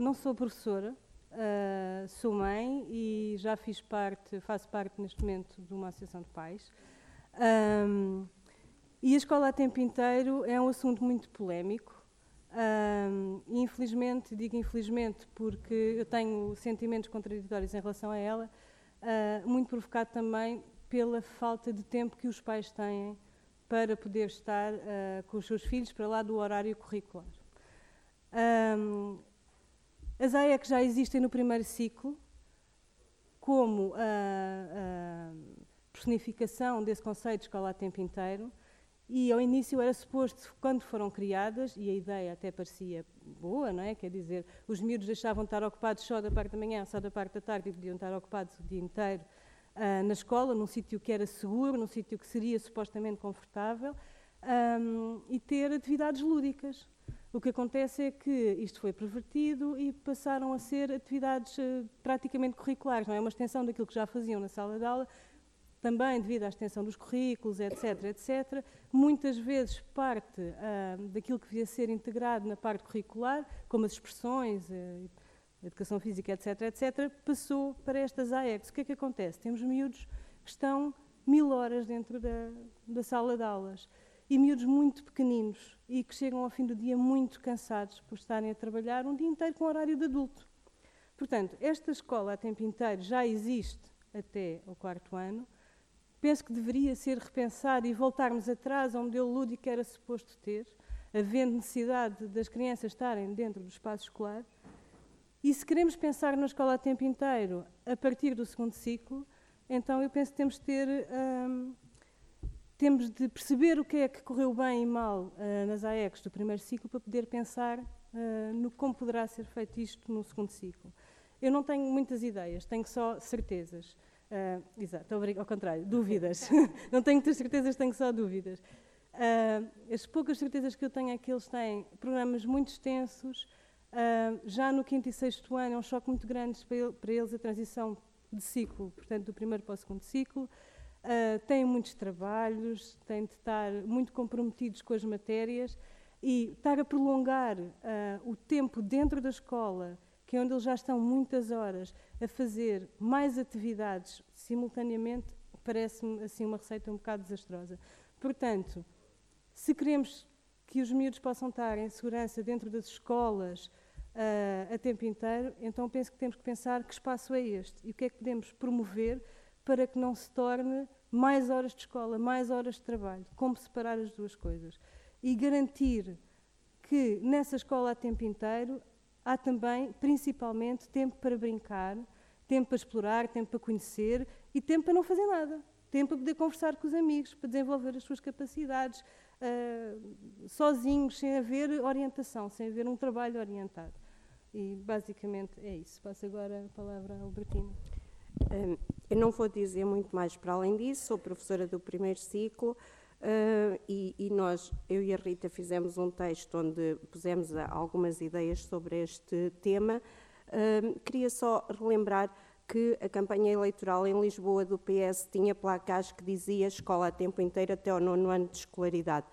não sou professora, uh, sou mãe e já fiz parte, faço parte neste momento de uma associação de pais. Um, e a escola a tempo inteiro é um assunto muito polémico. Um, infelizmente, digo infelizmente porque eu tenho sentimentos contraditórios em relação a ela, uh, muito provocado também pela falta de tempo que os pais têm para poder estar uh, com os seus filhos para lá do horário curricular. Um, as AEC já existem no primeiro ciclo, como a, a personificação desse conceito de escola a tempo inteiro, e ao início era suposto, quando foram criadas, e a ideia até parecia boa, não é? Quer dizer, os miúdos deixavam de estar ocupados só da parte da manhã, só da parte da tarde, e podiam estar ocupados o dia inteiro uh, na escola, num sítio que era seguro, num sítio que seria supostamente confortável, um, e ter atividades lúdicas. O que acontece é que isto foi pervertido e passaram a ser atividades uh, praticamente curriculares, não é? Uma extensão daquilo que já faziam na sala de aula, também devido à extensão dos currículos, etc., etc., muitas vezes parte uh, daquilo que devia ser integrado na parte curricular, como as expressões, uh, educação física, etc., etc., passou para estas AECs. O que é que acontece? Temos miúdos que estão mil horas dentro da, da sala de aulas e miúdos muito pequeninos e que chegam ao fim do dia muito cansados por estarem a trabalhar um dia inteiro com horário de adulto. Portanto, esta escola a tempo inteiro já existe até o quarto ano, penso que deveria ser repensado e voltarmos atrás ao modelo lúdico que era suposto ter, havendo necessidade das crianças estarem dentro do espaço escolar. E se queremos pensar na escola a tempo inteiro a partir do segundo ciclo, então eu penso que temos de ter. Hum, temos de perceber o que é que correu bem e mal uh, nas AECs do primeiro ciclo para poder pensar uh, no como poderá ser feito isto no segundo ciclo. Eu não tenho muitas ideias, tenho só certezas. Uh, exato, ao contrário, dúvidas. não tenho muitas certezas, tenho só dúvidas. As poucas certezas que eu tenho é que eles têm programas muito extensos. Já no quinto e sexto ano é um choque muito grande para, para eles a transição de ciclo, portanto, do primeiro para o segundo ciclo. Uh, têm muitos trabalhos, têm de estar muito comprometidos com as matérias e estar a prolongar o tempo dentro da escola que é onde eles já estão muitas horas a fazer mais atividades simultaneamente, parece-me assim uma receita um bocado desastrosa. Portanto, se queremos que os miúdos possam estar em segurança dentro das escolas uh, a tempo inteiro, então penso que temos que pensar que espaço é este e o que é que podemos promover para que não se torne mais horas de escola, mais horas de trabalho, como separar as duas coisas. E garantir que nessa escola a tempo inteiro há também, principalmente, tempo para brincar, tempo para explorar, tempo para conhecer e tempo para não fazer nada. Tempo para poder conversar com os amigos, para desenvolver as suas capacidades, uh, sozinhos, sem haver orientação, sem haver um trabalho orientado. E basicamente é isso. Passo agora a palavra à Albertina. Eu não vou dizer muito mais para além disso, sou professora do primeiro ciclo. Uh, e, nós, eu e a Rita, fizemos um texto onde pusemos algumas ideias sobre este tema. Queria só relembrar que a campanha eleitoral em Lisboa do PS tinha placas que dizia escola a tempo inteiro até ao nono ano de escolaridade.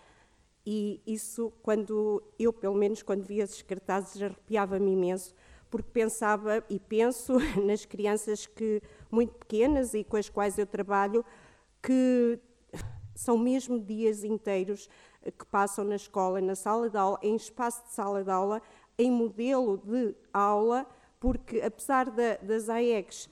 E isso, quando eu, pelo menos, quando via esses cartazes, arrepiava-me imenso, porque pensava e penso nas crianças que muito pequenas e com as quais eu trabalho, que são mesmo dias inteiros que passam na escola, na sala de aula, em espaço de sala de aula, em modelo de aula, porque apesar da, das AECs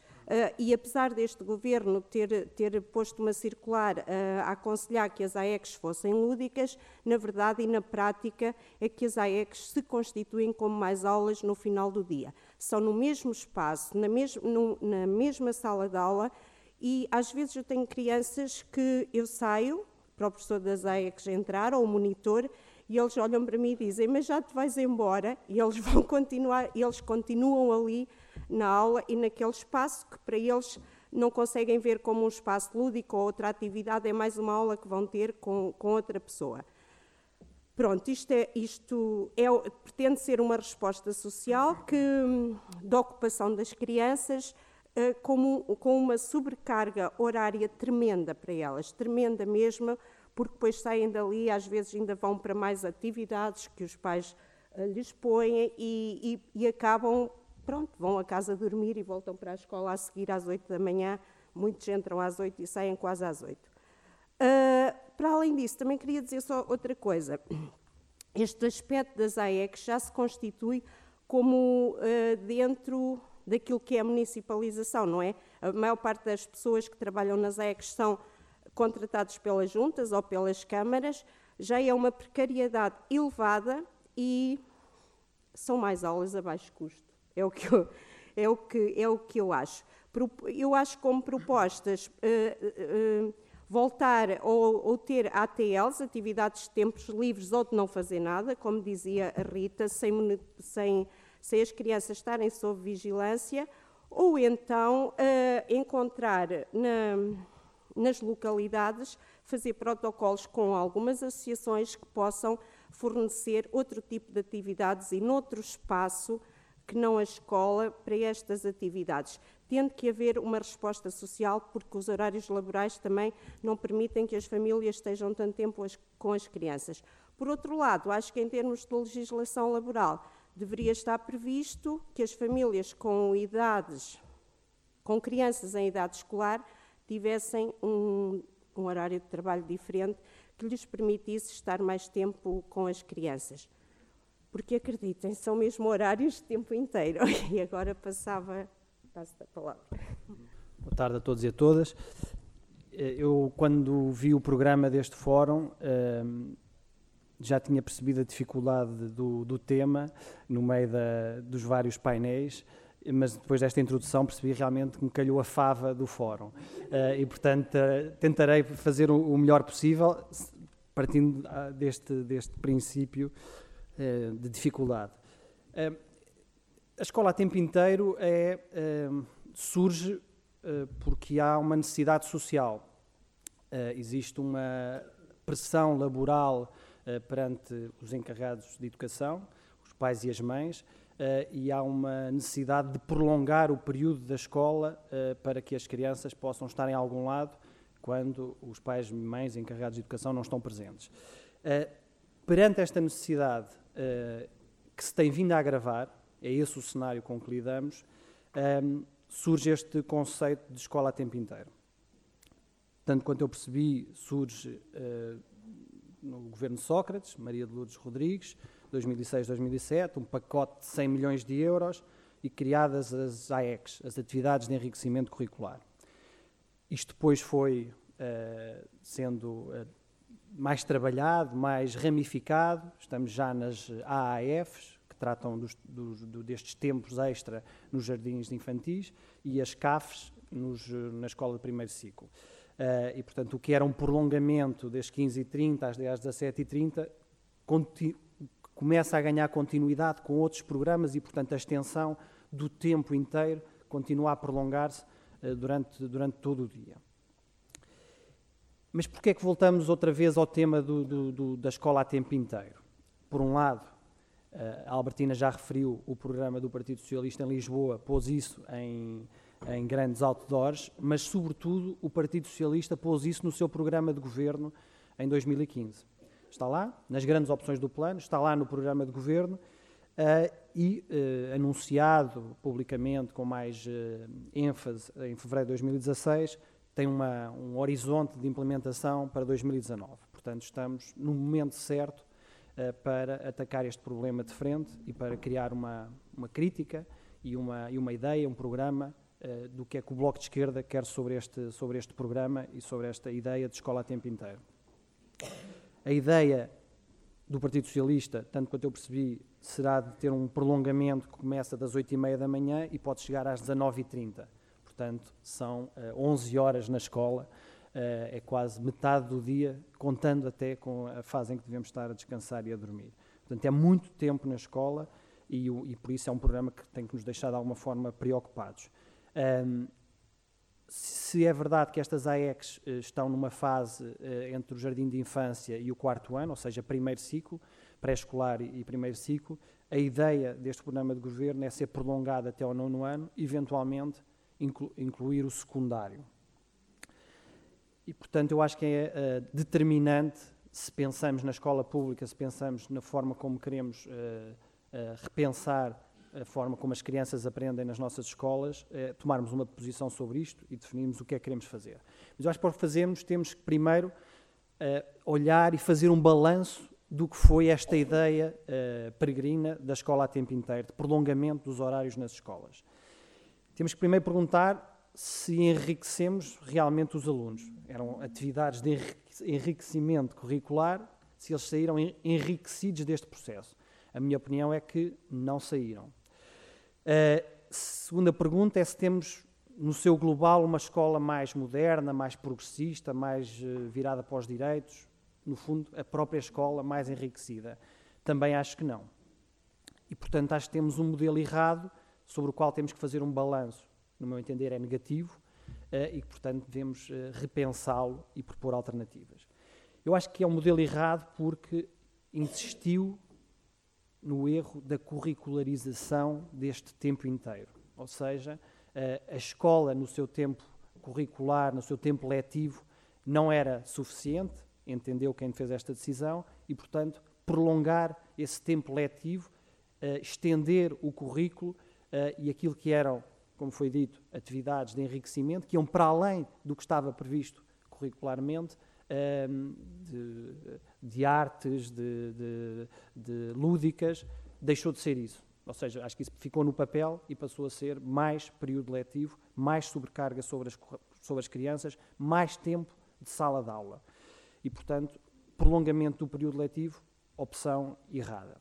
e apesar deste governo ter, ter posto uma circular uh, a aconselhar que as AECs fossem lúdicas, na verdade e na prática é que as AECs se constituem como mais aulas no final do dia. São no mesmo espaço, na, mes no, na mesma sala de aula, e às vezes eu tenho crianças que eu saio para o professor das AECs entrar, ou o monitor, e eles olham para mim e dizem, mas já te vais embora, e eles vão continuar, eles continuam ali na aula e naquele espaço que para eles não conseguem ver como um espaço lúdico ou outra atividade, é mais uma aula que vão ter com, com outra pessoa. Pronto, isto, é, isto é, pretende ser uma resposta social que, da ocupação das crianças, eh, como, com uma sobrecarga horária tremenda para elas, tremenda mesmo, porque depois saem dali, às vezes ainda vão para mais atividades que os pais uh, lhes põem e, e, e, acabam, pronto, vão a casa dormir e voltam para a escola a seguir às 8 da manhã. Muitos entram às 8 e saem quase às 8. Uh, para além disso, também queria dizer só outra coisa. Este aspecto das AECs já se constitui como uh, dentro daquilo que é a municipalização, não é? A maior parte das pessoas que trabalham nas AECs são contratados pelas juntas ou pelas câmaras, já é uma precariedade elevada e são mais aulas a baixo custo. É o que eu, é o que, é o que eu acho. Eu acho como propostas uh, uh, voltar ou, ou, ter ATLs, atividades de tempos livres ou de não fazer nada, como dizia a Rita, sem, sem, sem as crianças estarem sob vigilância, ou então uh, encontrar na, nas localidades, fazer protocolos com algumas associações que possam fornecer outro tipo de atividades e noutro espaço que não a escola para estas atividades, tendo que haver uma resposta social, porque os horários laborais também não permitem que as famílias estejam tanto tempo com as crianças. Por outro lado, acho que em termos de legislação laboral, deveria estar previsto que as famílias com idades, com crianças em idade escolar, tivessem um, um horário de trabalho diferente que lhes permitisse estar mais tempo com as crianças. Porque acreditem, são mesmo horários de tempo inteiro. E agora passava, passo a palavra. Boa tarde a todos e a todas. Eh, eu, quando vi o programa deste fórum, ehm, já tinha percebido a dificuldade do, do tema no meio da, dos vários painéis mas depois desta introdução percebi realmente que me calhou a fava do fórum. Uh, e, portanto, uh, tentarei fazer o, melhor possível, partindo uh, deste, deste princípio de dificuldade. a escola a tempo inteiro é, surge porque há uma necessidade social. existe uma pressão laboral perante os encarregados de educação, os pais e as mães, e há uma necessidade de prolongar o período da escola para que as crianças possam estar em algum lado quando os pais e mães encarregados de educação não estão presentes. Perante esta necessidade que se tem vindo a agravar, é esse o cenário com que lidamos, um, surge este conceito de escola a tempo inteiro. Tanto quanto eu percebi, surge no governo Sócrates, Maria de Lourdes Rodrigues, 2006-2007, um pacote de 100 milhões de euros e criadas as AECs, as Atividades de Enriquecimento Curricular. Isto depois foi uh, sendo uh, mais trabalhado, mais ramificado, estamos já nas AAFs, que tratam dos, dos, do, destes tempos extra nos jardins infantis, e as CAFs nos, na escola de primeiro ciclo. Uh, e, portanto, o que era um prolongamento das 15h30 às 17h30 começa a ganhar continuidade com outros programas e, portanto, a extensão do tempo inteiro continua a prolongar-se uh, durante, durante todo o dia. Mas porquê é que voltamos outra vez ao tema do, do, do, da escola a tempo inteiro? Por um lado, uh, a Albertina já referiu o programa do Partido Socialista em Lisboa, pôs isso em, em grandes outdoors, mas, sobretudo, o Partido Socialista pôs isso no seu programa de governo em 2015 está lá, nas grandes opções do plano, está lá no programa de governo uh, e uh, anunciado publicamente com mais uh, ênfase em fevereiro de 2016, tem uma, um horizonte de implementação para 2019. Portanto, estamos no momento certo para atacar este problema de frente e para criar uma, uma crítica e uma, e uma ideia, um programa do que é que o Bloco de Esquerda quer sobre este, sobre este programa e sobre esta ideia de escola a tempo inteiro. A ideia do Partido Socialista, tanto quanto eu percebi, será de ter um prolongamento que começa das 8h30 da manhã e pode chegar às 19h30. Portanto, são uh, eh, 11 horas na escola, uh, é quase metade do dia, contando até com a fase em que devemos estar a descansar e a dormir. Portanto, é muito tempo na escola e, e por isso é um programa que tem que nos deixar de alguma forma preocupados. Um, se é verdade que estas AECs eh, estão numa fase eh, entre o jardim de infância e o quarto ano, ou seja, primeiro ciclo, pré-escolar e primeiro ciclo, a ideia deste programa de governo é ser prolongada até ao nono ano, eventualmente incluir o secundário. E, portanto, eu acho que é uh, determinante se pensamos na escola pública, se pensamos na forma como queremos repensar a forma como as crianças aprendem nas nossas escolas, tomarmos uma posição sobre isto e definirmos o que é que queremos fazer. Mas eu acho que para fazermos temos que primeiro olhar e fazer um balanço do que foi esta ideia uh, peregrina da escola a tempo inteiro, de prolongamento dos horários nas escolas. Temos que primeiro perguntar se enriquecemos realmente os alunos. Eram atividades de enriquecimento curricular, se eles saíram enriquecidos deste processo. A minha opinião é que não saíram. A segunda pergunta é se temos, no seu global, uma escola mais moderna, mais progressista, mais uh, virada para os direitos, no fundo, a própria escola mais enriquecida? Também acho que não. E, portanto, acho que temos um modelo errado sobre o qual temos que fazer um balanço. No meu entender, é negativo uh, e que, portanto, devemos uh, repensá-lo e propor alternativas. Eu acho que é um modelo errado porque insistiu no erro da curricularização deste tempo inteiro. Ou seja, uh, a escola, no seu tempo curricular, no seu tempo letivo, não era suficiente, entendeu quem fez esta decisão e, portanto, prolongar esse tempo letivo, estender o currículo e aquilo que eram, como foi dito, atividades de enriquecimento, que iam para além do que estava previsto curricularmente, uh, de, de, artes, de, de, de lúdicas, deixou de ser isso. Ou seja, acho que isso ficou no papel e passou a ser mais período letivo, mais sobrecarga sobre as, sobre as crianças, mais tempo de sala de aula e, portanto, prolongamento do período letivo, opção errada.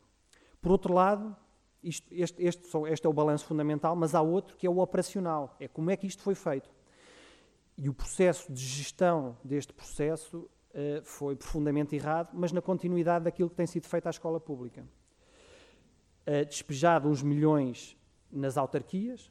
Por outro lado, isto, este, este, este, é o balanço fundamental, mas há outro que é o operacional, é como é que isto foi feito. E o processo de gestão deste processo uh, foi profundamente errado, mas na continuidade daquilo que tem sido feito à escola pública. Uh, despejado uns milhões nas autarquias,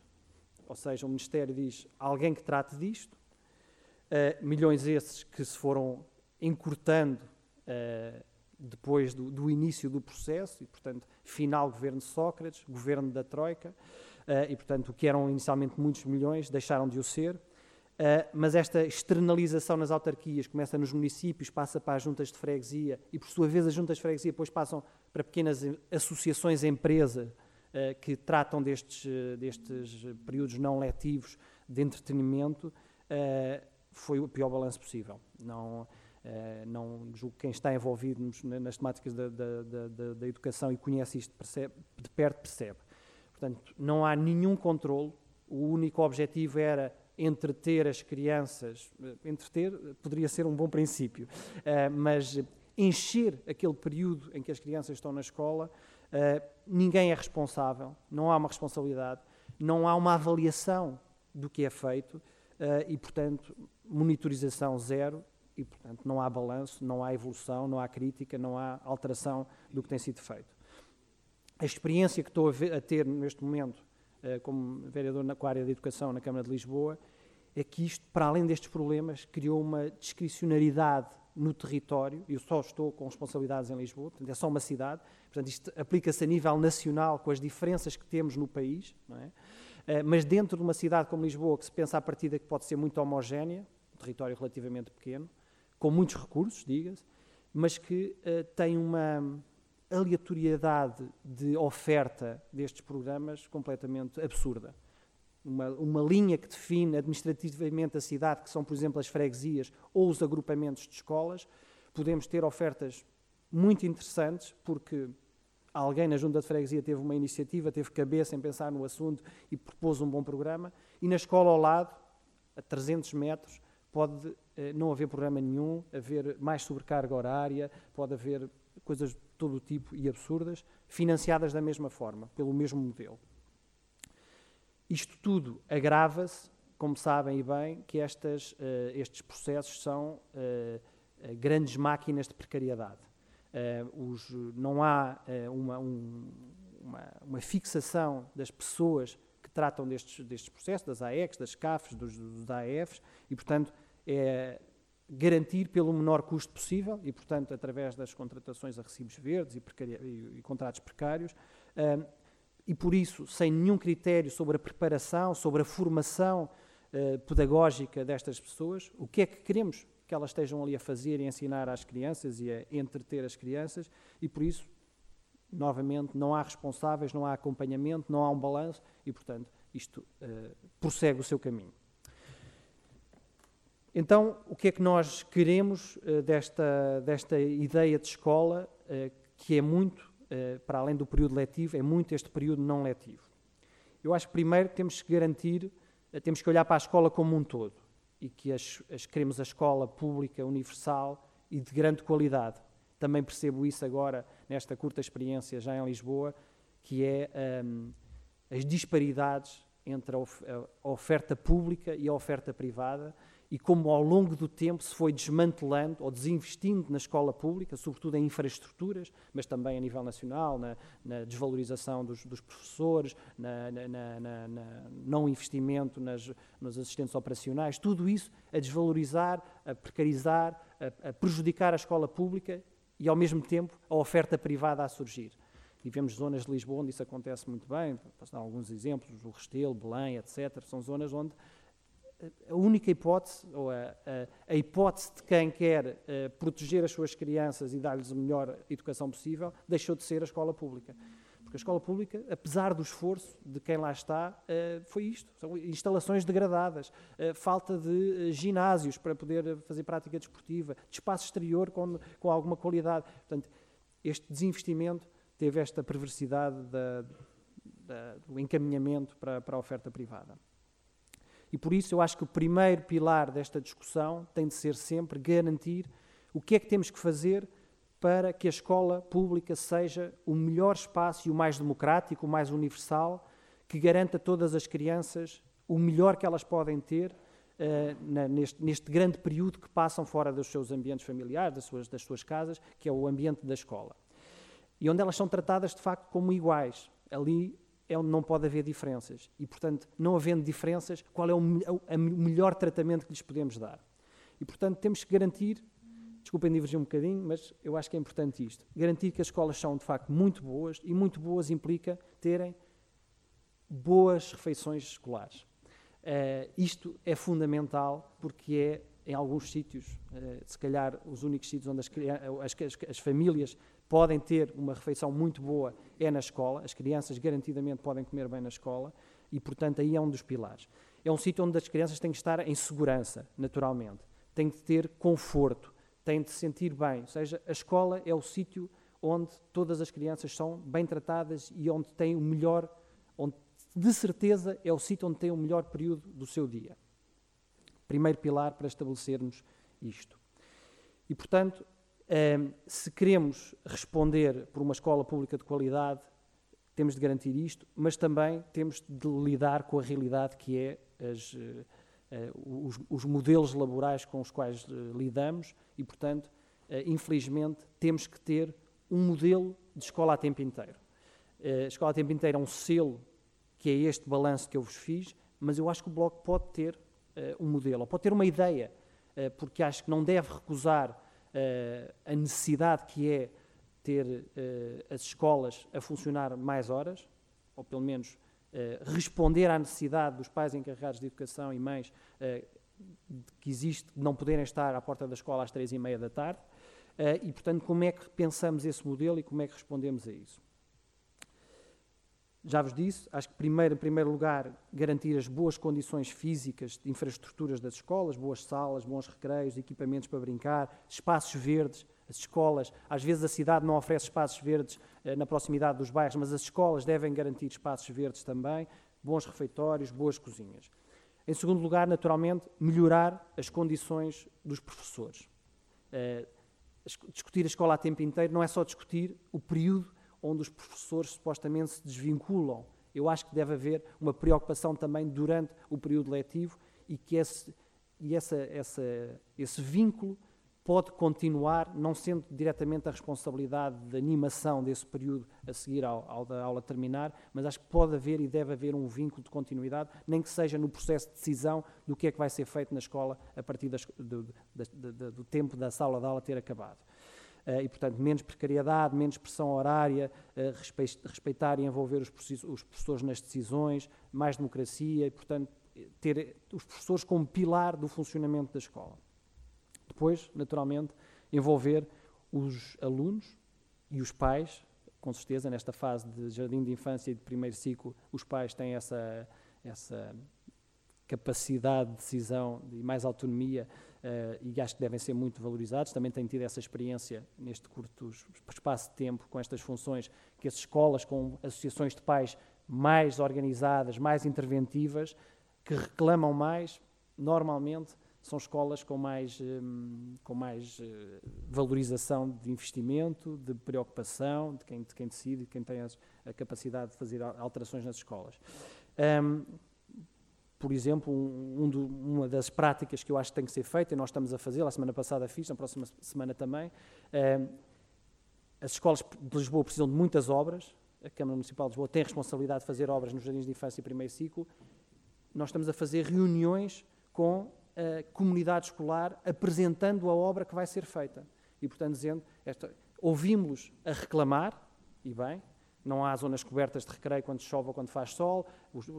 ou seja, o Ministério diz alguém que trate disto, uh, milhões esses que se foram encurtando uh, depois do, do, início do processo, e, portanto, final governo de Sócrates, governo da Troika, uh, e, portanto, o que eram inicialmente muitos milhões deixaram de o ser. Uh, mas esta externalização nas autarquias começa nos municípios, passa para as juntas de freguesia e, por sua vez, as juntas de freguesia depois passam para pequenas associações empresa uh, que tratam destes, destes períodos não letivos de entretenimento. Foi o pior balanço possível. Não, não julgo que quem está envolvido nos, nas temáticas da, da, da, da, educação e conhece isto percebe, de perto percebe. Portanto, não há nenhum controle, o único objetivo era entreter as crianças, eh, entreter poderia ser um bom princípio, mas encher aquele período em que as crianças estão na escola, ninguém é responsável, não há uma responsabilidade, não há uma avaliação do que é feito. E, portanto, monitorização zero e, portanto, não há balanço, não há evolução, não há crítica, não há alteração do que tem sido feito. A experiência que estou a, ter neste momento, uh, como vereador na área da educação na Câmara de Lisboa, é que isto, para além destes problemas, criou uma discricionariedade no território. Eu só estou com responsabilidades em Lisboa, portanto, é só uma cidade. Portanto, isto aplica-se a nível nacional com as diferenças que temos no país. É? Uh, mas dentro de uma cidade como Lisboa, que se pensa à partida que pode ser muito homogénea, um território relativamente pequeno, com muitos recursos, diga-se, mas que uh, tem uma aleatoriedade de oferta destes programas completamente absurda. Uma, uma, linha que define administrativamente a cidade, que são, por exemplo, as freguesias ou os agrupamentos de escolas, podemos ter ofertas muito interessantes, porque alguém na junta de freguesia teve uma iniciativa, teve cabeça em pensar no assunto e propôs um bom programa, e na escola ao lado, a 300 metros, pode não haver programa nenhum, haver mais sobrecarga horária, pode haver coisas de todo o tipo e absurdas, financiadas da mesma forma, pelo mesmo modelo. Isto tudo agrava-se, como sabem e bem, que estas, uh, estes processos são uh, grandes máquinas de precariedade. Os, não há uma, um, uma, uma, fixação das pessoas que tratam destes, destes processos, das AECs, das CAFs, dos, dos AEFs, e, portanto, é garantir pelo menor custo possível e, portanto, através das contratações a recibos verdes e, e, contratos precários, um, e por isso, sem nenhum critério sobre a preparação, sobre a formação uh, pedagógica destas pessoas, o que é que queremos que elas estejam ali a fazer e ensinar às crianças e a entreter as crianças, e por isso, novamente, não há responsáveis, não há acompanhamento, não há um balanço, e portanto, isto uh, prossegue o seu caminho. Então, o que é que nós queremos uh, desta, desta ideia de escola, uh, que é muito, para além do período letivo, é muito este período não letivo? Eu acho que primeiro temos que garantir, temos que olhar para a escola como um todo e que as, as, queremos a escola pública, universal e de grande qualidade. Também percebo isso agora, nesta curta experiência já em Lisboa, que é um, as disparidades entre a, a oferta pública e a oferta privada e como ao longo do tempo se foi desmantelando ou desinvestindo na escola pública, sobretudo em infraestruturas, mas também a nível nacional, na, na desvalorização dos, dos professores, na, na, na, não investimento nas, nos assistentes operacionais, tudo isso a desvalorizar, a precarizar, a, a prejudicar a escola pública e ao mesmo tempo a oferta privada a surgir. Tivemos zonas de Lisboa onde isso acontece muito bem, posso dar alguns exemplos, o Restelo, Belém, etc. São zonas onde a única hipótese, ou a, a, a hipótese de quem quer uh, proteger as suas crianças e dar-lhes a melhor educação possível, deixou de ser a escola pública. Porque a escola pública, apesar do esforço de quem lá está, uh, foi isto: são instalações degradadas, falta de ginásios para poder fazer prática desportiva, de espaço exterior com, com alguma qualidade. Portanto, este desinvestimento teve esta perversidade da, da, do encaminhamento para, para a oferta privada. E por isso eu acho que o primeiro pilar desta discussão tem de ser sempre garantir o que é que temos que fazer para que a escola pública seja o melhor espaço e o mais democrático, o mais universal, que garanta a todas as crianças o melhor que elas podem ter uh, na, neste, neste, grande período que passam fora dos seus ambientes familiares, das suas, das suas casas, que é o ambiente da escola. E onde elas são tratadas de facto como iguais. Ali é onde não pode haver diferenças. E, portanto, não havendo diferenças, qual é o, o melhor tratamento que lhes podemos dar? E, portanto, temos que garantir, desculpem divergir um bocadinho, mas eu acho que é importante isto, garantir que as escolas são, de facto, muito boas, e muito boas implica terem boas refeições escolares. Uh, isto é fundamental porque é, em alguns sítios, uh, se calhar os únicos sítios onde as, as, as famílias podem ter uma refeição muito boa é na escola, as crianças garantidamente podem comer bem na escola e, portanto, aí é um dos pilares. É um sítio onde as crianças têm que estar em segurança, naturalmente, têm que ter conforto, têm de se sentir bem, ou seja, a escola é o sítio onde todas as crianças são bem tratadas e onde têm o melhor, onde de certeza é o sítio onde têm o melhor período do seu dia. Primeiro pilar para estabelecermos isto. E, portanto, um, se queremos responder por uma escola pública de qualidade, temos de garantir isto, mas também temos de lidar com a realidade que é as, uh, uh, os, os, modelos laborais com os quais uh, lidamos e, portanto, infelizmente, temos que ter um modelo de escola a tempo inteiro. a escola a tempo inteiro é um selo que é este balanço que eu vos fiz, mas eu acho que o Bloco pode ter um modelo, ou pode ter uma ideia, porque acho que não deve recusar uh, a necessidade que é ter uh, as escolas a funcionar mais horas, ou pelo menos uh, responder à necessidade dos pais encarregados de educação e mães que existe não poderem estar à porta da escola às três e meia da tarde, e portanto como é que pensamos esse modelo e como é que respondemos a isso. Já vos disse, acho que primeiro, em primeiro lugar, garantir as boas condições físicas de infraestruturas das escolas, boas salas, bons recreios, equipamentos para brincar, espaços verdes, as escolas, às vezes a cidade não oferece espaços verdes eh, na proximidade dos bairros, mas as escolas devem garantir espaços verdes também, bons refeitórios, boas cozinhas. Em segundo lugar, naturalmente, melhorar as condições dos professores. Eh, discutir a escola a tempo inteiro não é só discutir o período onde os professores supostamente se desvinculam. Eu acho que deve haver uma preocupação também durante o período letivo e que esse, e essa, essa, esse vínculo pode continuar, não sendo diretamente a responsabilidade de animação desse período a seguir ao, ao da aula terminar, mas acho que pode haver e deve haver um vínculo de continuidade, nem que seja no processo de decisão do que é que vai ser feito na escola a partir das, do, do, tempo da sala de aula ter acabado. Eh, e, portanto, menos precariedade, menos pressão horária, eh, respeitar e envolver os professores nas decisões, mais democracia e, portanto, ter os professores como pilar do funcionamento da escola. Depois, naturalmente, envolver os alunos e os pais, com certeza, nesta fase de jardim de infância e de primeiro ciclo, os pais têm essa, essa capacidade de decisão e mais autonomia uh, e acho que devem ser muito valorizados. Também tenho tido essa experiência neste curto espaço de tempo com estas funções, que as escolas com associações de pais mais organizadas, mais interventivas, que reclamam mais, normalmente são escolas com mais, um, com mais uh, valorização de investimento, de preocupação, de quem, de quem decide, de quem tem a capacidade de fazer alterações nas escolas. Um, por exemplo, um, um do, uma das práticas que eu acho que tem que ser feita, e nós estamos a fazer, a semana passada fiz, na próxima semana também, um, as escolas de Lisboa precisam de muitas obras, a Câmara Municipal de Lisboa tem a responsabilidade de fazer obras nos jardins de infância e primeiro ciclo, nós estamos a fazer reuniões com a comunidade escolar apresentando a obra que vai ser feita. E, portanto, dizendo, ouvimos-los a reclamar, e bem, não há zonas cobertas de recreio quando chove ou quando faz sol,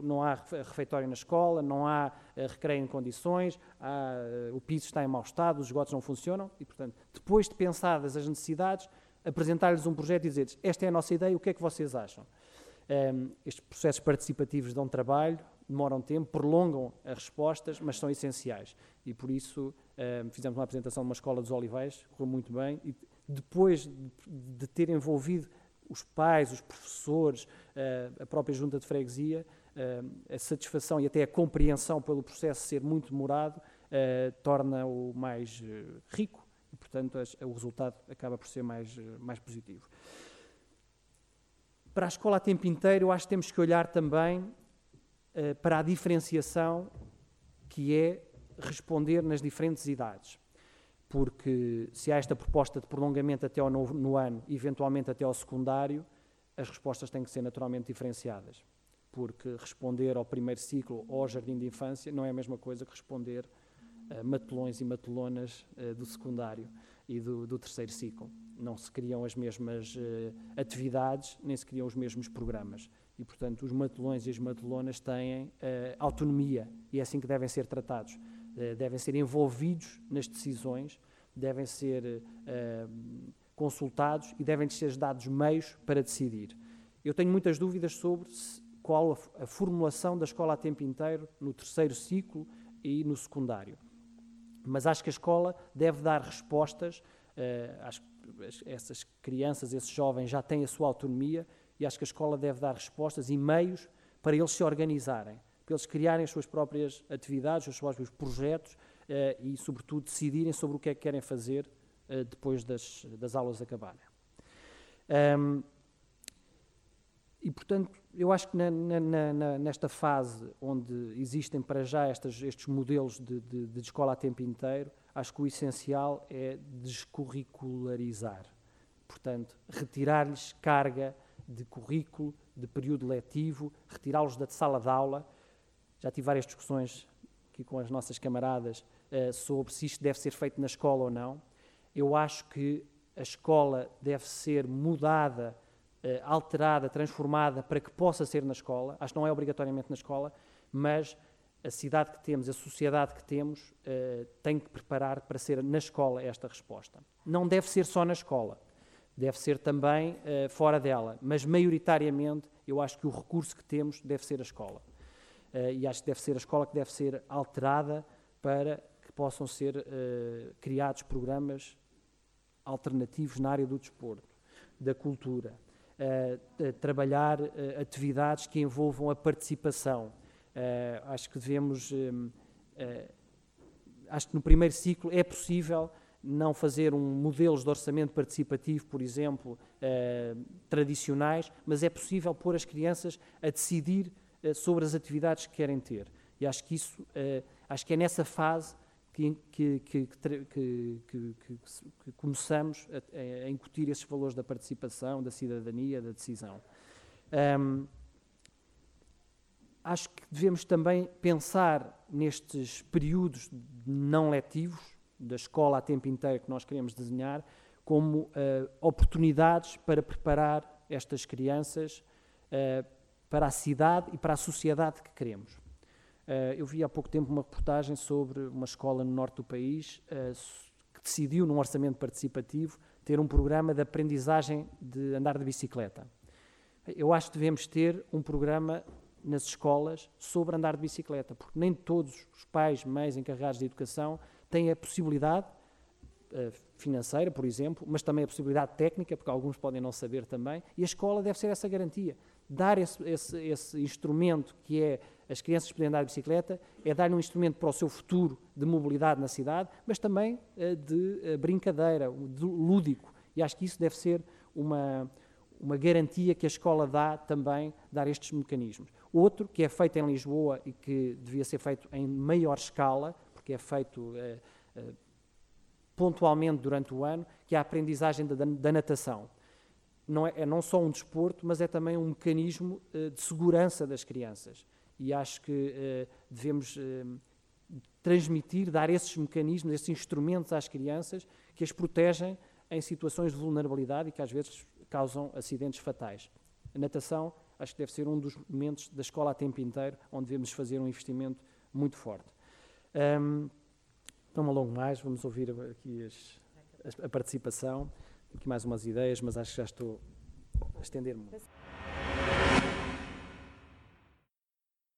não há refeitório na escola, não há eh, recreio em condições, há, eh, o piso está em mau estado, os esgotos não funcionam, e, portanto, depois de pensadas as necessidades, apresentar-lhes um projeto e dizer-lhes, esta é a nossa ideia, o que é que vocês acham? Um, ehm, estes processos participativos dão trabalho, demoram tempo, prolongam as respostas, mas são essenciais. E por isso um, ehm, fizemos uma apresentação de uma escola dos Olivais, correu muito bem, e depois de, de ter envolvido os pais, os professores, uh, a própria junta de freguesia, uh, a satisfação e até a compreensão pelo processo ser muito demorado uh, torna-o mais rico e, portanto, o resultado acaba por ser mais, mais positivo. Para a escola a tempo inteiro, acho que temos que olhar também para a diferenciação que é responder nas diferentes idades porque se há esta proposta de prolongamento até ao novo, no ano, eventualmente até ao secundário, as respostas têm que ser naturalmente diferenciadas, porque responder ao primeiro ciclo ou ao jardim de infância não é a mesma coisa que responder a matelões e matelonas uh, do secundário e do, do, terceiro ciclo. Não se criam as mesmas uh, atividades, nem se criam os mesmos programas. E, portanto, os matelões e as matelonas têm autonomia e é assim que devem ser tratados eh, devem ser envolvidos nas decisões, devem ser uh, consultados e devem ser dados meios para decidir. Eu tenho muitas dúvidas sobre qual a, formulação da escola a tempo inteiro no terceiro ciclo e no secundário. Mas acho que a escola deve dar respostas, uh, acho que essas crianças, esses jovens já têm a sua autonomia e acho que a escola deve dar respostas e meios para eles se organizarem para eles criarem as suas próprias atividades, os seus próprios projetos uh, e, sobretudo, decidirem sobre o que é que querem fazer uh, depois das, das aulas acabarem. Um, e, portanto, eu acho que na, na, na, nesta fase onde existem para já estas, estes modelos de, de, de, escola a tempo inteiro, acho que o essencial é descurricularizar. Portanto, retirar-lhes carga de currículo, de período letivo, retirá-los da sala de aula já tive várias discussões aqui com as nossas camaradas uh, sobre se isto deve ser feito na escola ou não. Eu acho que a escola deve ser mudada, uh, alterada, transformada para que possa ser na escola. Acho que não é obrigatoriamente na escola, mas a cidade que temos, a sociedade que temos, uh, tem que preparar para ser na escola esta resposta. Não deve ser só na escola, deve ser também uh, fora dela, mas maioritariamente eu acho que o recurso que temos deve ser a escola. Uh, e acho que deve ser a escola que deve ser alterada para que possam ser uh, criados programas alternativos na área do desporto, da cultura, uh, trabalhar atividades que envolvam a participação. acho que devemos, acho que no primeiro ciclo é possível não fazer um modelos de orçamento participativo, por exemplo, tradicionais, mas é possível pôr as crianças a decidir eh, sobre as atividades que querem ter. E acho que isso, eh, acho que é nessa fase que, que, que, que começamos a, a, incutir esses valores da participação, da cidadania, da decisão. Um, acho que devemos também pensar nestes períodos não letivos da escola a tempo inteiro que nós queremos desenhar como uh, oportunidades para preparar estas crianças uh, para a cidade e para a sociedade que queremos. Uh, eu vi há pouco tempo uma reportagem sobre uma escola no norte do país uh, que decidiu, num orçamento participativo, ter um programa de aprendizagem de andar de bicicleta. Eu acho que devemos ter um programa nas escolas sobre andar de bicicleta, porque nem todos os pais, mães encarregados de educação têm a possibilidade uh, financeira, por exemplo, mas também a possibilidade técnica, porque alguns podem não saber também, e a escola deve ser essa garantia. Dar esse, esse, esse instrumento que é as crianças poderem andar de bicicleta, é dar-lhe um instrumento para o seu futuro de mobilidade na cidade, mas também uh, de uh, brincadeira, de lúdico. E acho que isso deve ser uma, uma garantia que a escola dá também, dar estes mecanismos. Outro, que é feito em Lisboa e que devia ser feito em maior escala, porque é feito eh, eh, pontualmente durante o ano, que é a aprendizagem da, da natação. Não é, é, não só um desporto, mas é também um mecanismo eh, de segurança das crianças. E acho que eh, devemos eh, transmitir, dar esses mecanismos, esses instrumentos às crianças que as protegem em situações de vulnerabilidade e que às vezes causam acidentes fatais. A natação acho que deve ser um dos momentos da escola a tempo inteiro onde devemos fazer um investimento muito forte. Um, não me alongo mais, vamos ouvir aqui as, a participação, aqui mais umas ideias, mas acho que já estou a estender muito.